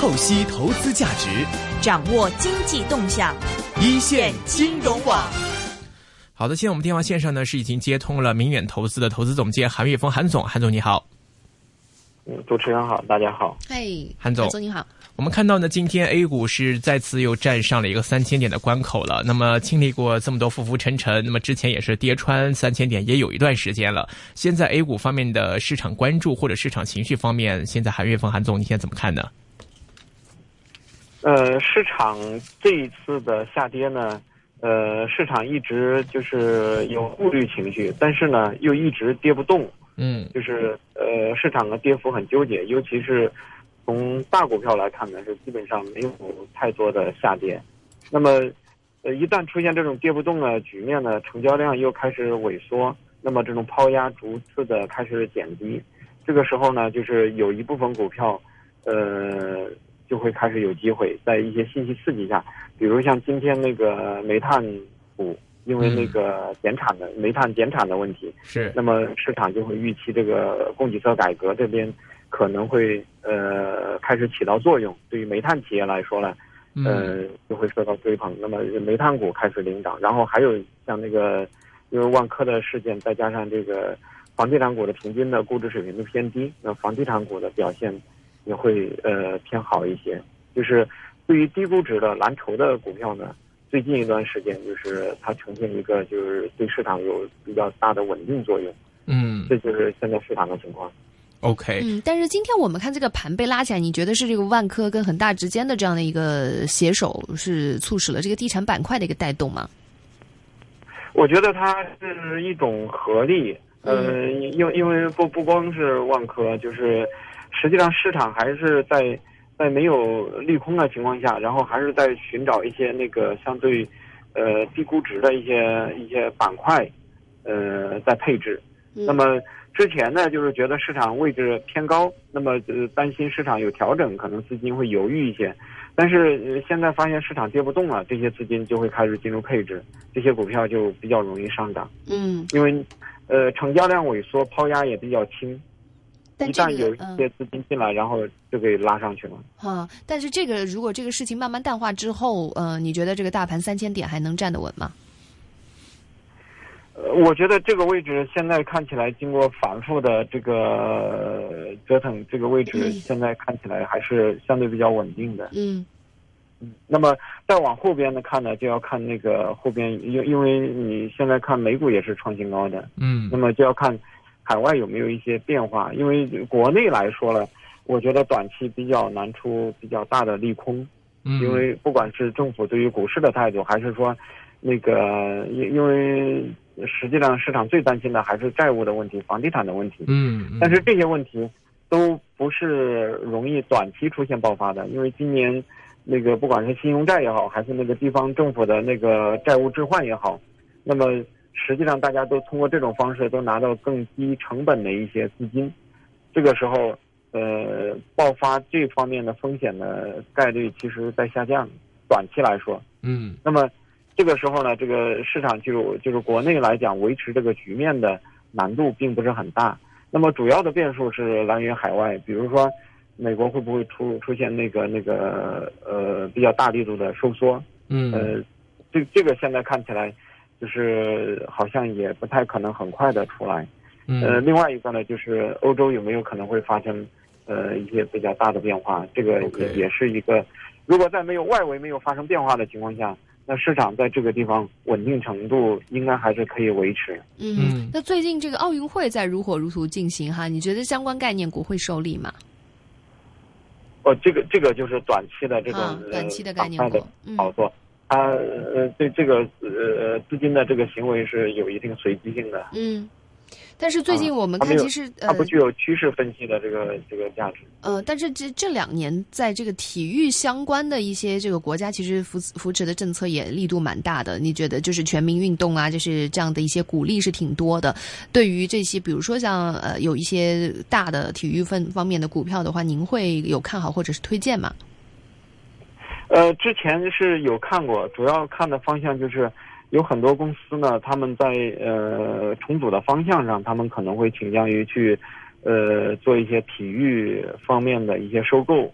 透析投资价值，掌握经济动向，一线金融网。好的，现在我们电话线上呢是已经接通了明远投资的投资总监韩岳峰，韩总，韩总你好。嗯，主持人好，大家好。嗨，韩总，韩总你好。我们看到呢，今天 A 股是再次又站上了一个三千点的关口了。那么经历过这么多浮浮沉沉，那么之前也是跌穿三千点，也有一段时间了。现在 A 股方面的市场关注或者市场情绪方面，现在韩月峰韩总，你现在怎么看呢？呃，市场这一次的下跌呢，呃，市场一直就是有顾虑情绪，但是呢，又一直跌不动。嗯，就是呃，市场的跌幅很纠结，尤其是。从大股票来看呢，是基本上没有太多的下跌。那么，呃，一旦出现这种跌不动的局面呢，成交量又开始萎缩，那么这种抛压逐次的开始减低。这个时候呢，就是有一部分股票，呃，就会开始有机会在一些信息刺激下，比如像今天那个煤炭股，因为那个减产的煤炭减产的问题，是，那么市场就会预期这个供给侧改革这边。可能会呃开始起到作用，对于煤炭企业来说呢，呃就会受到追捧。那么煤炭股开始领涨，然后还有像那个因为万科的事件，再加上这个房地产股的平均的估值水平都偏低，那房地产股的表现也会呃偏好一些。就是对于低估值的蓝筹的股票呢，最近一段时间就是它呈现一个就是对市场有比较大的稳定作用。嗯，这就是现在市场的情况。OK，嗯，但是今天我们看这个盘被拉起来，你觉得是这个万科跟恒大之间的这样的一个携手，是促使了这个地产板块的一个带动吗？我觉得它是一种合力，呃，因因为不不光是万科，就是实际上市场还是在在没有利空的情况下，然后还是在寻找一些那个相对呃低估值的一些一些板块，呃，在配置，那么。之前呢，就是觉得市场位置偏高，那么呃担心市场有调整，可能资金会犹豫一些。但是现在发现市场跌不动了，这些资金就会开始进入配置，这些股票就比较容易上涨。嗯，因为呃成交量萎缩，抛压也比较轻，一旦有一些资金进来，然后就给拉上去了。哈，但是这个如果这个事情慢慢淡化之后，呃，你觉得这个大盘三千点还能站得稳吗？呃，我觉得这个位置现在看起来，经过反复的这个折腾，这个位置现在看起来还是相对比较稳定的。嗯，嗯。那么再往后边的看呢，就要看那个后边，因因为你现在看美股也是创新高的。嗯。那么就要看海外有没有一些变化，因为国内来说呢，我觉得短期比较难出比较大的利空。嗯。因为不管是政府对于股市的态度，还是说那个因因为。实际上，市场最担心的还是债务的问题、房地产的问题。嗯，但是这些问题都不是容易短期出现爆发的，因为今年那个不管是信用债也好，还是那个地方政府的那个债务置换也好，那么实际上大家都通过这种方式都拿到更低成本的一些资金，这个时候，呃，爆发这方面的风险的概率其实在下降。短期来说，嗯，那么。这个时候呢，这个市场就就是国内来讲，维持这个局面的难度并不是很大。那么主要的变数是来源于海外，比如说美国会不会出出现那个那个呃比较大力度的收缩？嗯，呃，这这个现在看起来就是好像也不太可能很快的出来。呃，另外一个呢，就是欧洲有没有可能会发生呃一些比较大的变化？这个也也是一个，如果在没有外围没有发生变化的情况下。那市场在这个地方稳定程度应该还是可以维持。嗯，那最近这个奥运会在如火如荼进行哈，你觉得相关概念股会受力吗？哦，这个这个就是短期的这种短期的概念股炒作，它呃对这个呃资金的这个行为是有一定随机性的。嗯。但是最近我们看，其实它不具有趋势分析的这个这个价值。呃，但是这这两年在这个体育相关的一些这个国家，其实扶扶持的政策也力度蛮大的。你觉得就是全民运动啊，就是这样的一些鼓励是挺多的。对于这些，比如说像呃有一些大的体育分方面的股票的话，您会有看好或者是推荐吗？呃，之前是有看过，主要看的方向就是。有很多公司呢，他们在呃重组的方向上，他们可能会倾向于去，呃做一些体育方面的一些收购，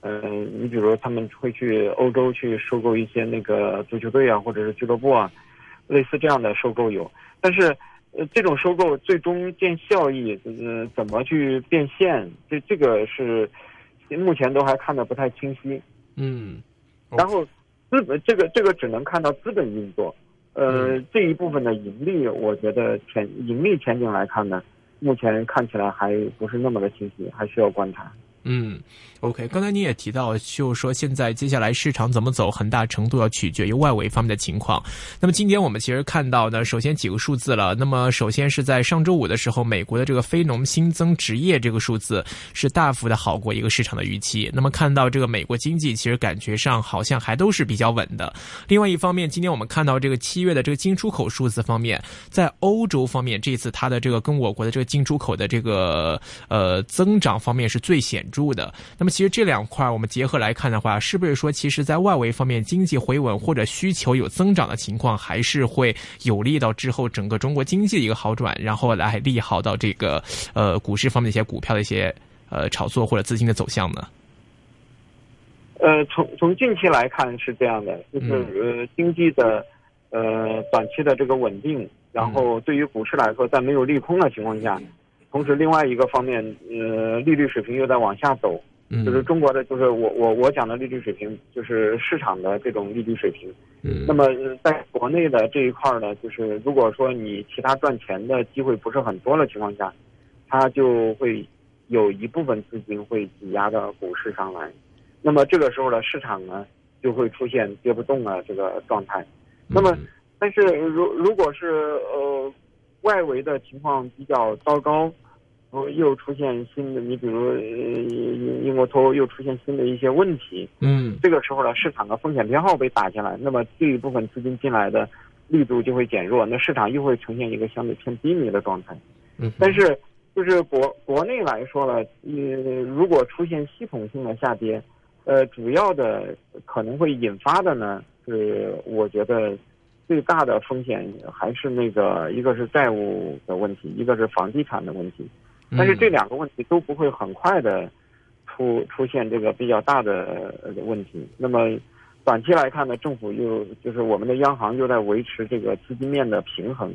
嗯，你比如他们会去欧洲去收购一些那个足球队啊，或者是俱乐部啊，类似这样的收购有。但是，呃，这种收购最终见效益，呃，怎么去变现，这这个是目前都还看的不太清晰。嗯，然后资本这个这个只能看到资本运作，呃，这一部分的盈利，我觉得前盈利前景来看呢，目前看起来还不是那么的清晰，还需要观察。嗯，OK，刚才你也提到，就是说现在接下来市场怎么走，很大程度要取决于外围方面的情况。那么今天我们其实看到呢，首先几个数字了。那么首先是在上周五的时候，美国的这个非农新增职业这个数字是大幅的好过一个市场的预期。那么看到这个美国经济其实感觉上好像还都是比较稳的。另外一方面，今天我们看到这个七月的这个进出口数字方面，在欧洲方面，这次它的这个跟我国的这个进出口的这个呃增长方面是最显著。住的，那么其实这两块我们结合来看的话，是不是说其实在外围方面经济回稳或者需求有增长的情况，还是会有利到之后整个中国经济的一个好转，然后来利好到这个呃股市方面的一些股票的一些呃炒作或者资金的走向呢？呃，从从近期来看是这样的，就是呃经济的呃短期的这个稳定，然后对于股市来说，在没有利空的情况下。同时，另外一个方面，呃，利率水平又在往下走，就是中国的，就是我我我讲的利率水平，就是市场的这种利率水平。嗯。那么，在国内的这一块呢，就是如果说你其他赚钱的机会不是很多的情况下，它就会有一部分资金会挤压到股市上来。那么这个时候呢，市场呢就会出现跌不动的这个状态。那么，但是如如果是呃。外围的情况比较糟糕，后又出现新的，你比如英英国脱欧又出现新的一些问题，嗯，这个时候呢，市场的风险偏好被打下来，那么这一部分资金进来的力度就会减弱，那市场又会呈现一个相对偏低迷的状态。嗯，但是就是国国内来说呢，呃，如果出现系统性的下跌，呃，主要的可能会引发的呢，是我觉得。最大的风险还是那个，一个是债务的问题，一个是房地产的问题，但是这两个问题都不会很快的出出现这个比较大的问题。那么短期来看呢，政府又就是我们的央行又在维持这个资金面的平衡，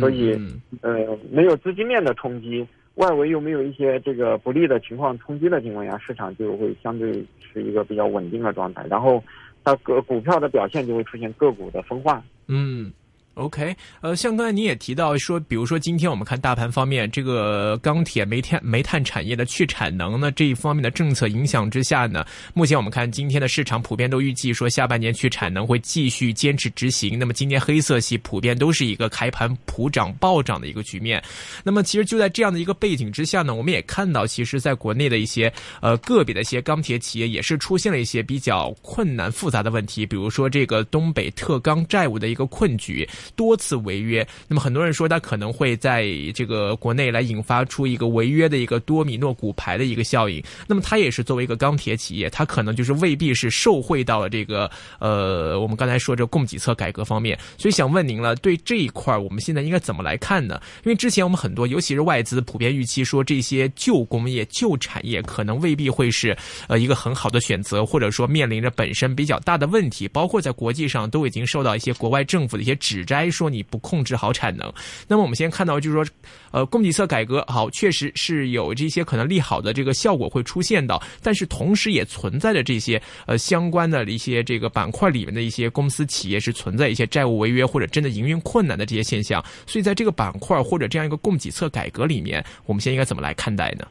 所以呃没有资金面的冲击，外围又没有一些这个不利的情况冲击的情况下，市场就会相对是一个比较稳定的状态，然后它个股票的表现就会出现个股的分化。嗯。OK，呃，像刚才你也提到说，比如说今天我们看大盘方面，这个钢铁、煤炭、煤炭产业的去产能呢这一方面的政策影响之下呢，目前我们看今天的市场普遍都预计说下半年去产能会继续坚持执行。那么今天黑色系普遍都是一个开盘普涨暴涨的一个局面。那么其实就在这样的一个背景之下呢，我们也看到，其实在国内的一些呃个别的一些钢铁企业也是出现了一些比较困难复杂的问题，比如说这个东北特钢债务的一个困局。多次违约，那么很多人说他可能会在这个国内来引发出一个违约的一个多米诺骨牌的一个效应。那么它也是作为一个钢铁企业，它可能就是未必是受惠到了这个呃，我们刚才说这供给侧改革方面。所以想问您了，对这一块我们现在应该怎么来看呢？因为之前我们很多，尤其是外资普遍预期说这些旧工业、旧产业可能未必会是呃一个很好的选择，或者说面临着本身比较大的问题，包括在国际上都已经受到一些国外政府的一些指摘。该说你不控制好产能，那么我们先看到就是说，呃，供给侧改革好，确实是有这些可能利好的这个效果会出现到，但是同时也存在着这些呃相关的一些这个板块里面的一些公司企业是存在一些债务违约或者真的营运困难的这些现象，所以在这个板块或者这样一个供给侧改革里面，我们现在应该怎么来看待呢？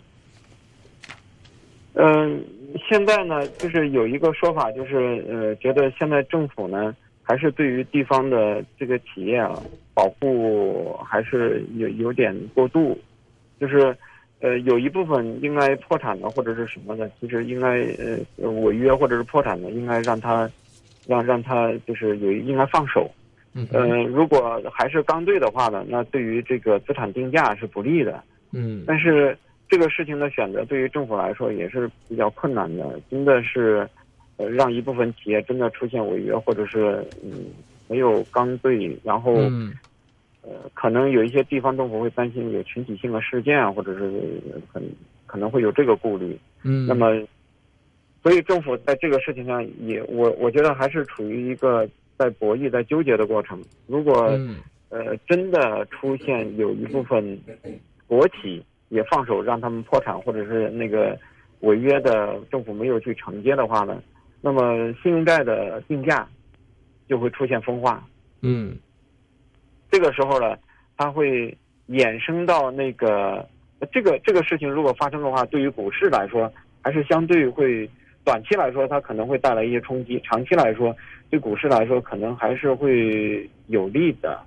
嗯，现在呢，就是有一个说法，就是呃，觉得现在政府呢。还是对于地方的这个企业啊，保护还是有有点过度，就是，呃，有一部分应该破产的或者是什么的，其实应该呃违约或者是破产的，应该让他，让让他就是有应该放手，嗯，如果还是刚兑的话呢，那对于这个资产定价是不利的，嗯，但是这个事情的选择对于政府来说也是比较困难的，真的是。呃，让一部分企业真的出现违约，或者是嗯没有刚兑，然后呃可能有一些地方政府会担心有群体性的事件，或者是很可能会有这个顾虑。嗯，那么所以政府在这个事情上也，我我觉得还是处于一个在博弈、在纠结的过程。如果嗯呃真的出现有一部分国企也放手让他们破产，或者是那个违约的政府没有去承接的话呢，那么信用债的定价就会出现分化。嗯这个时候呢，它会衍生到那个这个这个事情如果发生的话，对于股市来说，还是相对会短期来说，它可能会带来一些冲击；长期来说，对股市来说，可能还是会有利的，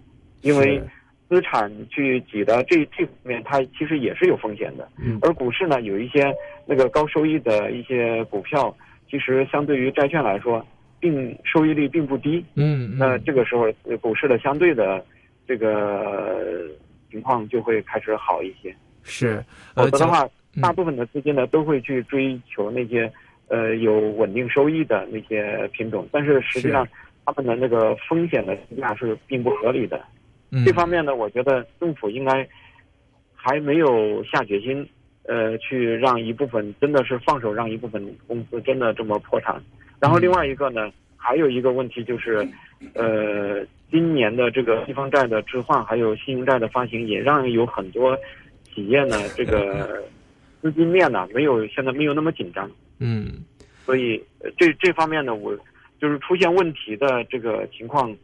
因为资产去挤的这这方面，它其实也是有风险的。嗯而股市呢，有一些那个高收益的一些股票，其实相对于债券来说，并收益率并不低。嗯，那这个时候，呃股市的相对的这个情况就会开始好一些。是否则的话，嗯大部分的资金呢都会去追求那些呃有稳定收益的那些品种，但是实际上他们的那个风险的评价是并不合理的。嗯这方面呢，我觉得政府应该还没有下决心，呃，去让一部分真的是放手让一部分公司真的这么破产。然后另外一个呢，还有一个问题就是，呃，今年的这个地方债的置换还有信用债的发行，也让有很多企业呢这个资金面呢没有现在没有那么紧张，嗯所以呃这这方面呢，我就是出现问题的这个情况，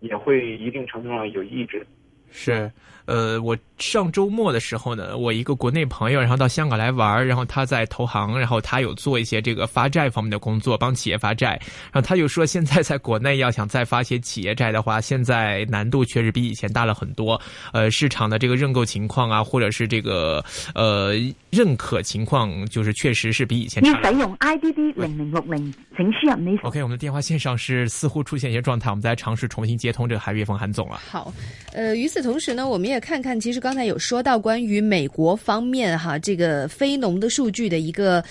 也会一定程度上有抑制。是，呃，我上周末的时候呢，我一个国内朋友，然后到香港来玩儿，然后他在投行，然后他有做一些这个发债方面的工作，帮企业发债。然后他就说，现在在国内要想再发些企业债的话，现在难度确实比以前大了很多。呃，市场的这个认购情况啊，或者是这个呃认可情况，就是确实是比以前差了。要使用 IDD 零零六零，请输入你 OK，我们的电话线上是似乎出现一些状态，我们再尝试重新接通这个韩月峰韩总啊。好，呃，与此同时呢，我们也看看，其实刚才有说到关于美国方面哈，这个非农的数据的一个。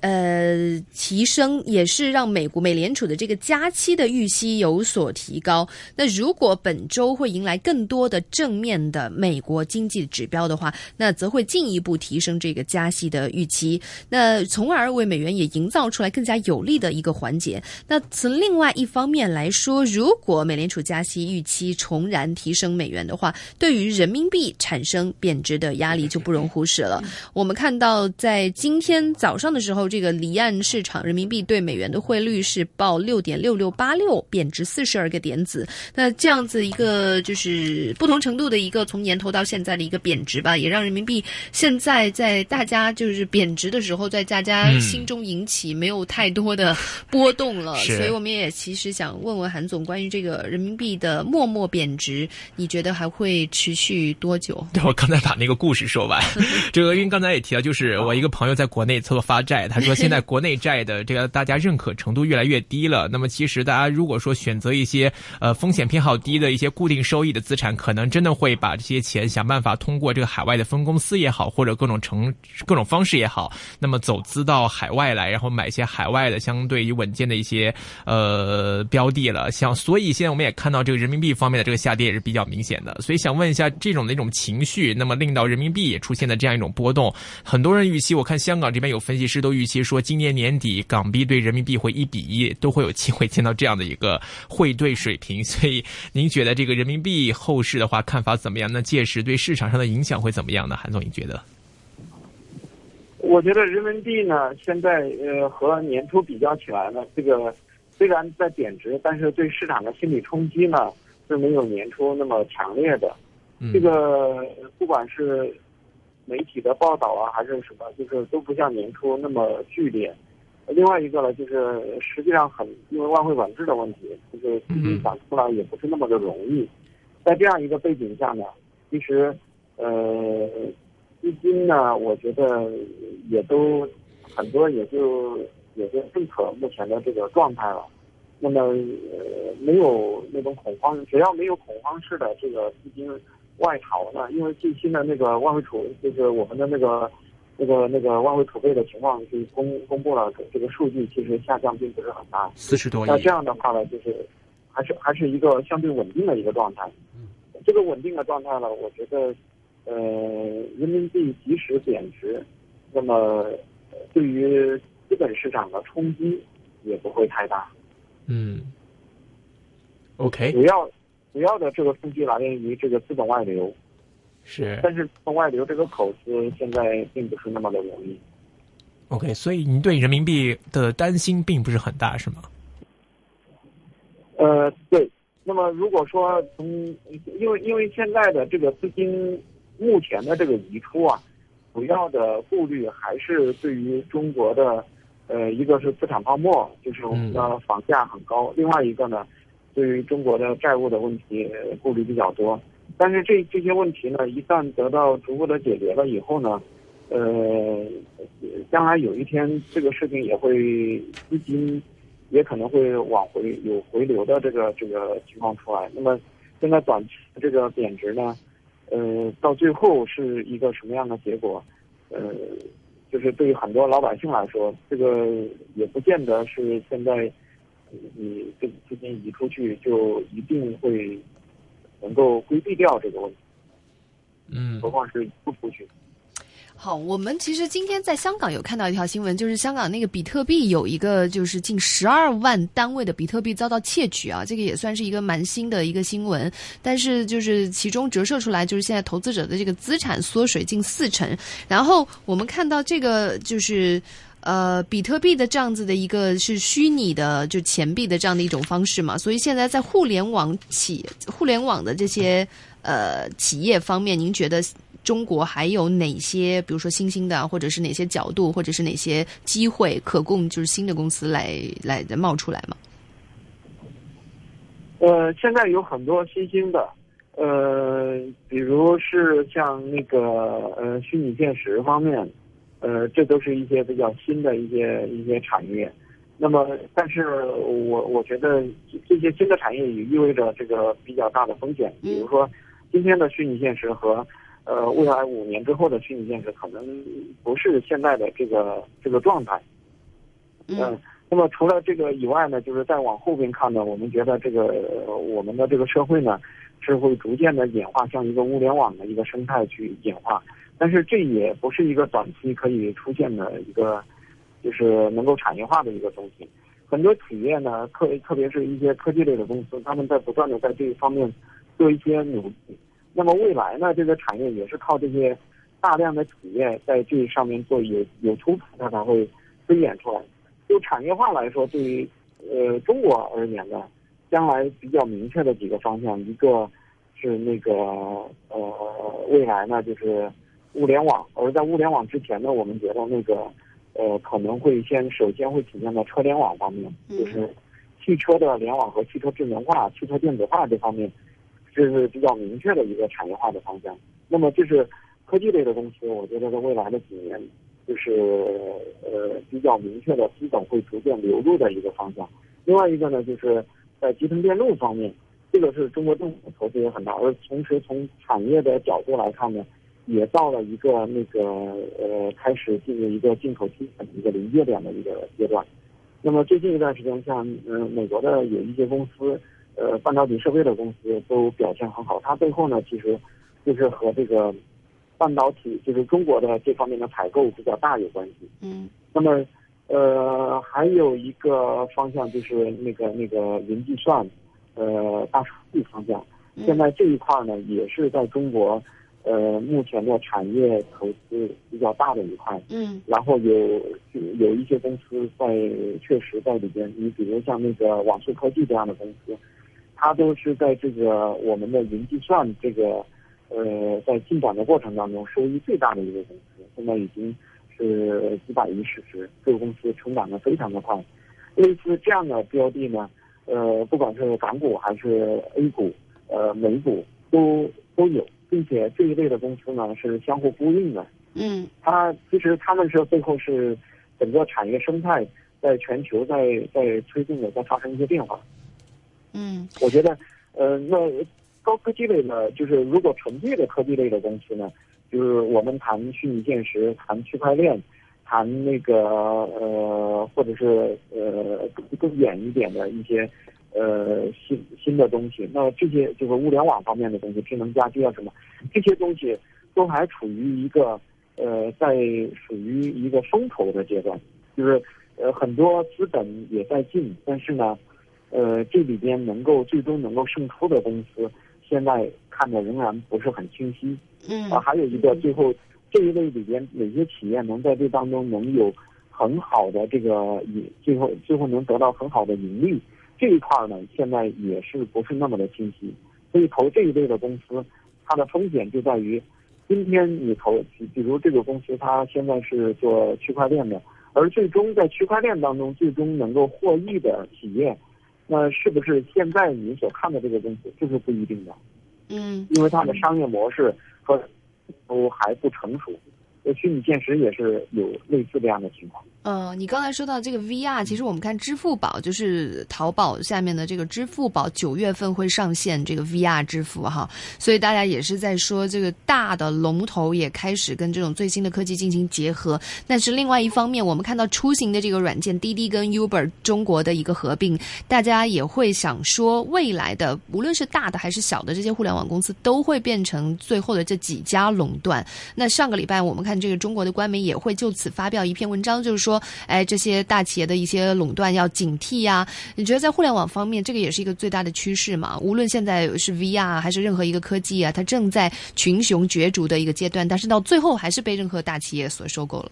呃，提升也是让美国美联储的这个加息的预期有所提高。那如果本周会迎来更多的正面的美国经济指标的话，那则会进一步提升这个加息的预期，那从而为美元也营造出来更加有利的一个环节。那从另外一方面来说，如果美联储加息预期重燃提升美元的话，对于人民币产生贬值的压力就不容忽视了。我们看到在今天早上的时候，这个离岸市场人民币对美元的汇率是报六点六六八六，贬值四十二个点子。那这样子一个就是不同程度的一个从年头到现在的一个贬值吧，也让人民币现在在大家就是贬值的时候，在大家嗯心中引起没有太多的波动了。是所以我们也其实想问问韩总关于这个人民币的默默贬值，你觉得还会持续多久？对，我刚才把那个故事说完。这个因为刚才也提到，就是我一个朋友在国内做发债，他说 现在国内债的这个大家认可程度越来越低了。那么其实大家如果说选择一些呃风险偏好低的一些固定收益的资产，可能真的会把这些钱想办法通过这个海外的分公司也好，或者各种程各种方式也好，那么走资到海外来，然后买一些海外的相对于稳健的一些呃标的了。像所以现在我们也看到这个人民币方面的这个下跌也是比较明显的。所以想问一下，这种的一种情绪，那么令到人民币也出现的这样一种波动，很多人预期，我看香港这边有分析师都预期说，今年年底港币对人民币会一比一，都会有机会见到这样的一个汇兑水平。所以您觉得这个人民币后市的话看法怎么样？那届时对市场上的影响会怎么样呢？韩总，你觉得？我觉得人民币呢，现在呃和年初比较起来呢，这个虽然在贬值，但是对市场的心理冲击呢是没有年初那么强烈的。嗯，这个不管是媒体的报道啊，还是什么，就是都不像年初那么剧烈。另外一个呢，就是实际上很因为外汇管制的问题，就是资金想出来也不是那么的容易。在这样一个背景下呢，其实呃资金呢，我觉得也都很多也就也就认可目前的这个状态了。那么呃没有那种恐慌，只要没有恐慌式的这个资金外逃呢，因为最新的那个外汇储就是我们的那个。那个那个外汇储备的情况就公公布了，这个数据其实下降并不是很大。四十多亿那。这样的话呢，就是还是还是一个相对稳定的一个状态。这个稳定的状态呢，我觉得，呃，人民币即使贬值，那么呃对于资本市场的冲击也不会太大。嗯，OK，主要主要的这个冲击来源于这个资本外流，是但是资本外流这个口子现在并不是那么的容易。OK，所以您对人民币的担心并不是很大，是吗？呃，对。那么如果说从，因为因为现在的这个资金目前的这个移出啊，主要的顾虑还是对于中国的，呃，一个是资产泡沫，就是我们的房价很高；另外一个呢，对于中国的债务的问题顾虑比较多。但是这这些问题呢，一旦得到逐步的解决了以后呢，呃，将来有一天这个事情也会资金也可能会往回有回流的这个这个情况出来。那么现在短期这个贬值呢，呃，到最后是一个什么样的结果？呃，就是对于很多老百姓来说，这个也不见得是现在你这个资金移出去就一定会能够规避掉这个问题，嗯何况是不出去。好，我们其实今天在香港有看到一条新闻，就是香港那个比特币有一个就是近十二万单位的比特币遭到窃取啊，这个也算是一个蛮新的一个新闻。但是就是其中折射出来，就是现在投资者的这个资产缩水近四成。然后我们看到这个就是。呃，比特币的这样子的一个是虚拟的，就钱币的这样的一种方式嘛，所以现在在互联网企、互联网的这些呃企业方面，您觉得中国还有哪些，比如说新兴的，或者是哪些角度，或者是哪些机会可供就是新的公司来来冒出来吗？呃，现在有很多新兴的，呃，比如是像那个呃虚拟现实方面，呃，这都是一些比较新的一些一些产业。那么，但是我我觉得这些新的产业也意味着这个比较大的风险，比如说今天的虚拟现实和呃未来五年之后的虚拟现实可能不是现在的这个这个状态。嗯那么除了这个以外呢，就是再往后边看呢，我们觉得这个呃我们的这个社会呢，是会逐渐的演化向一个物联网的一个生态去演化。但是这也不是一个短期可以出现的一个，就是能够产业化的一个东西。很多企业呢，特特别是一些科技类的公司，他们在不断的在这一方面做一些努力。那么未来呢，这个产业也是靠这些大量的企业在这上面做有有突破，它才会推演出来。就产业化来说，对于呃中国而言呢，将来比较明确的几个方向，一个是那个呃未来呢就是物联网，而在物联网之前呢，我们觉得那个呃可能会先首先会体现在车联网方面，就是汽车的联网和汽车智能化、汽车电子化这方面，这是比较明确的一个产业化的方向。那么这是科技类的公司，我觉得在未来的几年。就是呃比较明确的资本会逐渐流入的一个方向。另外一个呢，就是在集成电路方面，这个是中国政府投资也很大，而同时从产业的角度来看呢，也到了一个那个呃开始进入一个进口基本一个临界点的一个阶段。那么最近一段时间，像嗯、呃、美国的有一些公司，呃半导体设备的公司都表现很好，它背后呢其实就是和这个。半导体就是中国的这方面的采购比较大有关系。嗯，那么呃还有一个方向就是那个那个云计算，呃大数据方向。现在这一块呢也是在中国呃目前的产业投资比较大的一块。嗯，然后有有一些公司在确实在里边，你比如像那个网速科技这样的公司，它都是在这个我们的云计算这个。呃，在进展的过程当中，收益最大的一个公司，现在已经是几百亿市值，这个公司成长的非常的快。类似这样的标的呢，呃，不管是港股还是 A 股、呃美股都都有，并且这一类的公司呢是相互呼应的。嗯，它其实他们是背后是整个产业生态在全球在在推进的，在发生一些变化。嗯，我觉得，呃，那。高科技类呢，就是如果纯粹的科技类的公司呢，就是我们谈虚拟现实、谈区块链、谈那个呃，或者是呃更远一点的一些呃新新的东西。那这些就是物联网方面的东西，智能家居啊什么，这些东西都还处于一个呃在属于一个风投的阶段，就是呃很多资本也在进，但是呢，呃这里边能够最终能够胜出的公司，现在看的仍然不是很清晰。嗯啊，还有一个最后这一类里边哪些企业能在这当中能有很好的这个盈，最后最后能得到很好的盈利这一块呢，现在也是不是那么的清晰。所以投这一类的公司，它的风险就在于，今天你投，比如这个公司它现在是做区块链的，而最终在区块链当中最终能够获益的企业，那是不是现在你所看的这个公司，这是不一定的。嗯因为它的商业模式和都还不成熟，呃，虚拟现实也是有类似这样的情况。呃，你刚才说到这个 VR，其实我们看支付宝，就是淘宝下面的这个支付宝，九月份会上线这个 VR 支付哈，所以大家也是在说这个大的龙头也开始跟这种最新的科技进行结合。但是另外一方面，我们看到出行的这个软件滴滴跟 Uber 中国的一个合并，大家也会想说，未来的无论是大的还是小的这些互联网公司，都会变成最后的这几家垄断。那上个礼拜我们看这个中国的官媒也会就此发表一篇文章，就是说，哎，这些大企业的一些垄断要警惕呀、你觉得在互联网方面，这个也是一个最大的趋势嘛？无论现在是 VR 还是任何一个科技啊，它正在群雄角逐的一个阶段，但是到最后还是被任何大企业所收购了。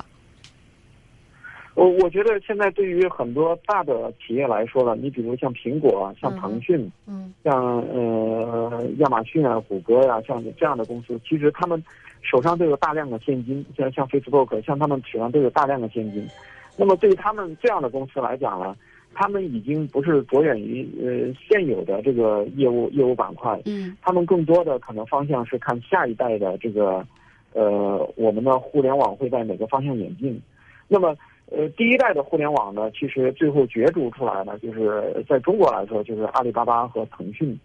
我我觉得现在对于很多大的企业来说呢，你比如像苹果、像腾讯、嗯像呃亚马逊啊、谷歌呀、像这样的公司，其实他们手上都有大量的现金，像像 Facebook，像他们手上都有大量的现金。那么对于他们这样的公司来讲呢，他们已经不是着眼于呃现有的这个业务业务板块，嗯他们更多的可能方向是看下一代的这个，呃，我们的互联网会在哪个方向演进。那么，呃，第一代的互联网呢，其实最后角逐出来呢，就是在中国来说，就是阿里巴巴和腾讯。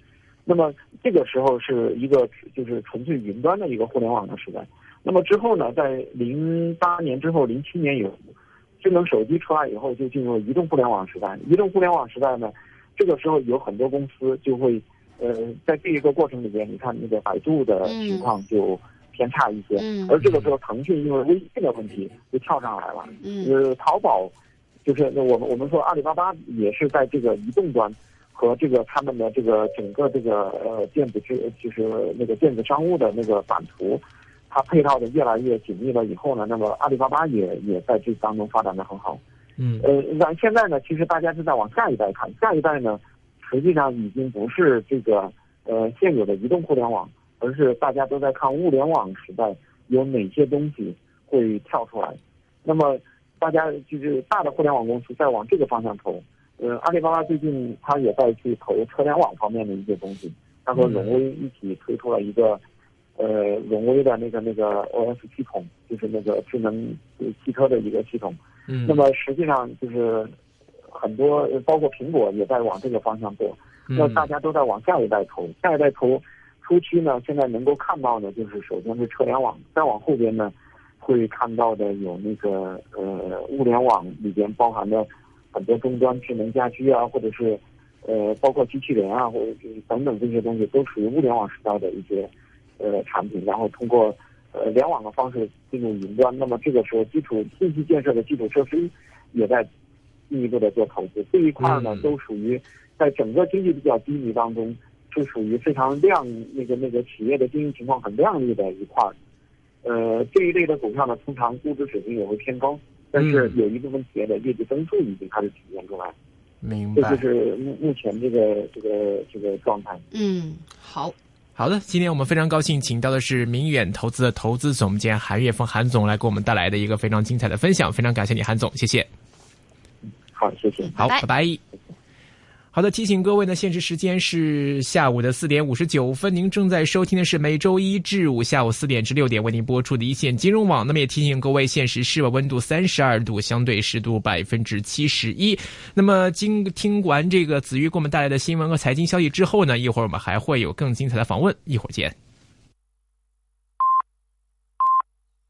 那么这个时候是一个就是纯粹云端的一个互联网的时代。那么之后呢，在零八年之后，零七年以后，智能手机出来以后，就进入移动互联网时代。移动互联网时代呢，这个时候有很多公司就会，呃，在这一个过程里边，你看那个百度的情况就偏差一些，嗯而这个时候腾讯因为微信的问题就跳上来了，嗯呃，淘宝就是那我们我们说阿里巴巴也是在这个移动端和这个他们的这个整个这个呃电子支就是那个电子商务的那个版图，它配套的越来越紧密了以后呢，那么阿里巴巴也也在这当中发展的很好。嗯呃，那现在呢，其实大家是在往下一代看，下一代呢，实际上已经不是这个呃现有的移动互联网，而是大家都在看物联网时代有哪些东西会跳出来。那么大家就是大的互联网公司在往这个方向投。呃，阿里巴巴最近它也在去投车联网方面的一些东西，它和荣威一起推出了一个呃荣威的那个那个 OS 系统，就是那个智能呃汽车的一个系统。嗯那么实际上就是很多，呃包括苹果也在往这个方向做。那大家都在往下一代投，下一代投初期呢，现在能够看到的，就是首先是车联网，再往后边呢，会看到的有那个呃物联网里边包含的很多终端智能家居啊，或者是呃包括机器人啊，或者是等等这些东西，都属于物联网时代的一些呃产品，然后通过呃联网的方式进入云端。那么这个时候，基础信息建设的基础设施也在进一步的做投资，这一块呢嗯都属于在整个经济比较低迷当中，是属于非常亮那个那个企业的经营情况很亮丽的一块儿。呃，这一类的股票呢，通常估值水平也会偏高，但是嗯有一部分企业的业绩增速已经开始体现出来，明白这就。是目目前这个这个这个状态。嗯，好。好的，今天我们非常高兴，请到的是明远投资的投资总监韩岳峰韩总来给我们带来的一个非常精彩的分享，非常感谢你韩总，谢谢。好，谢谢。好，拜拜拜。好的，提醒各位呢，现实时间是下午的四点五十九分。您正在收听的是每周一至五下午四点至六点为您播出的一线金融网。那么也提醒各位，现实室外温度三十二度，相对湿度百分之七十一。那么经听完这个子瑜给我们带来的新闻和财经消息之后呢，一会儿我们还会有更精彩的访问，一会儿见。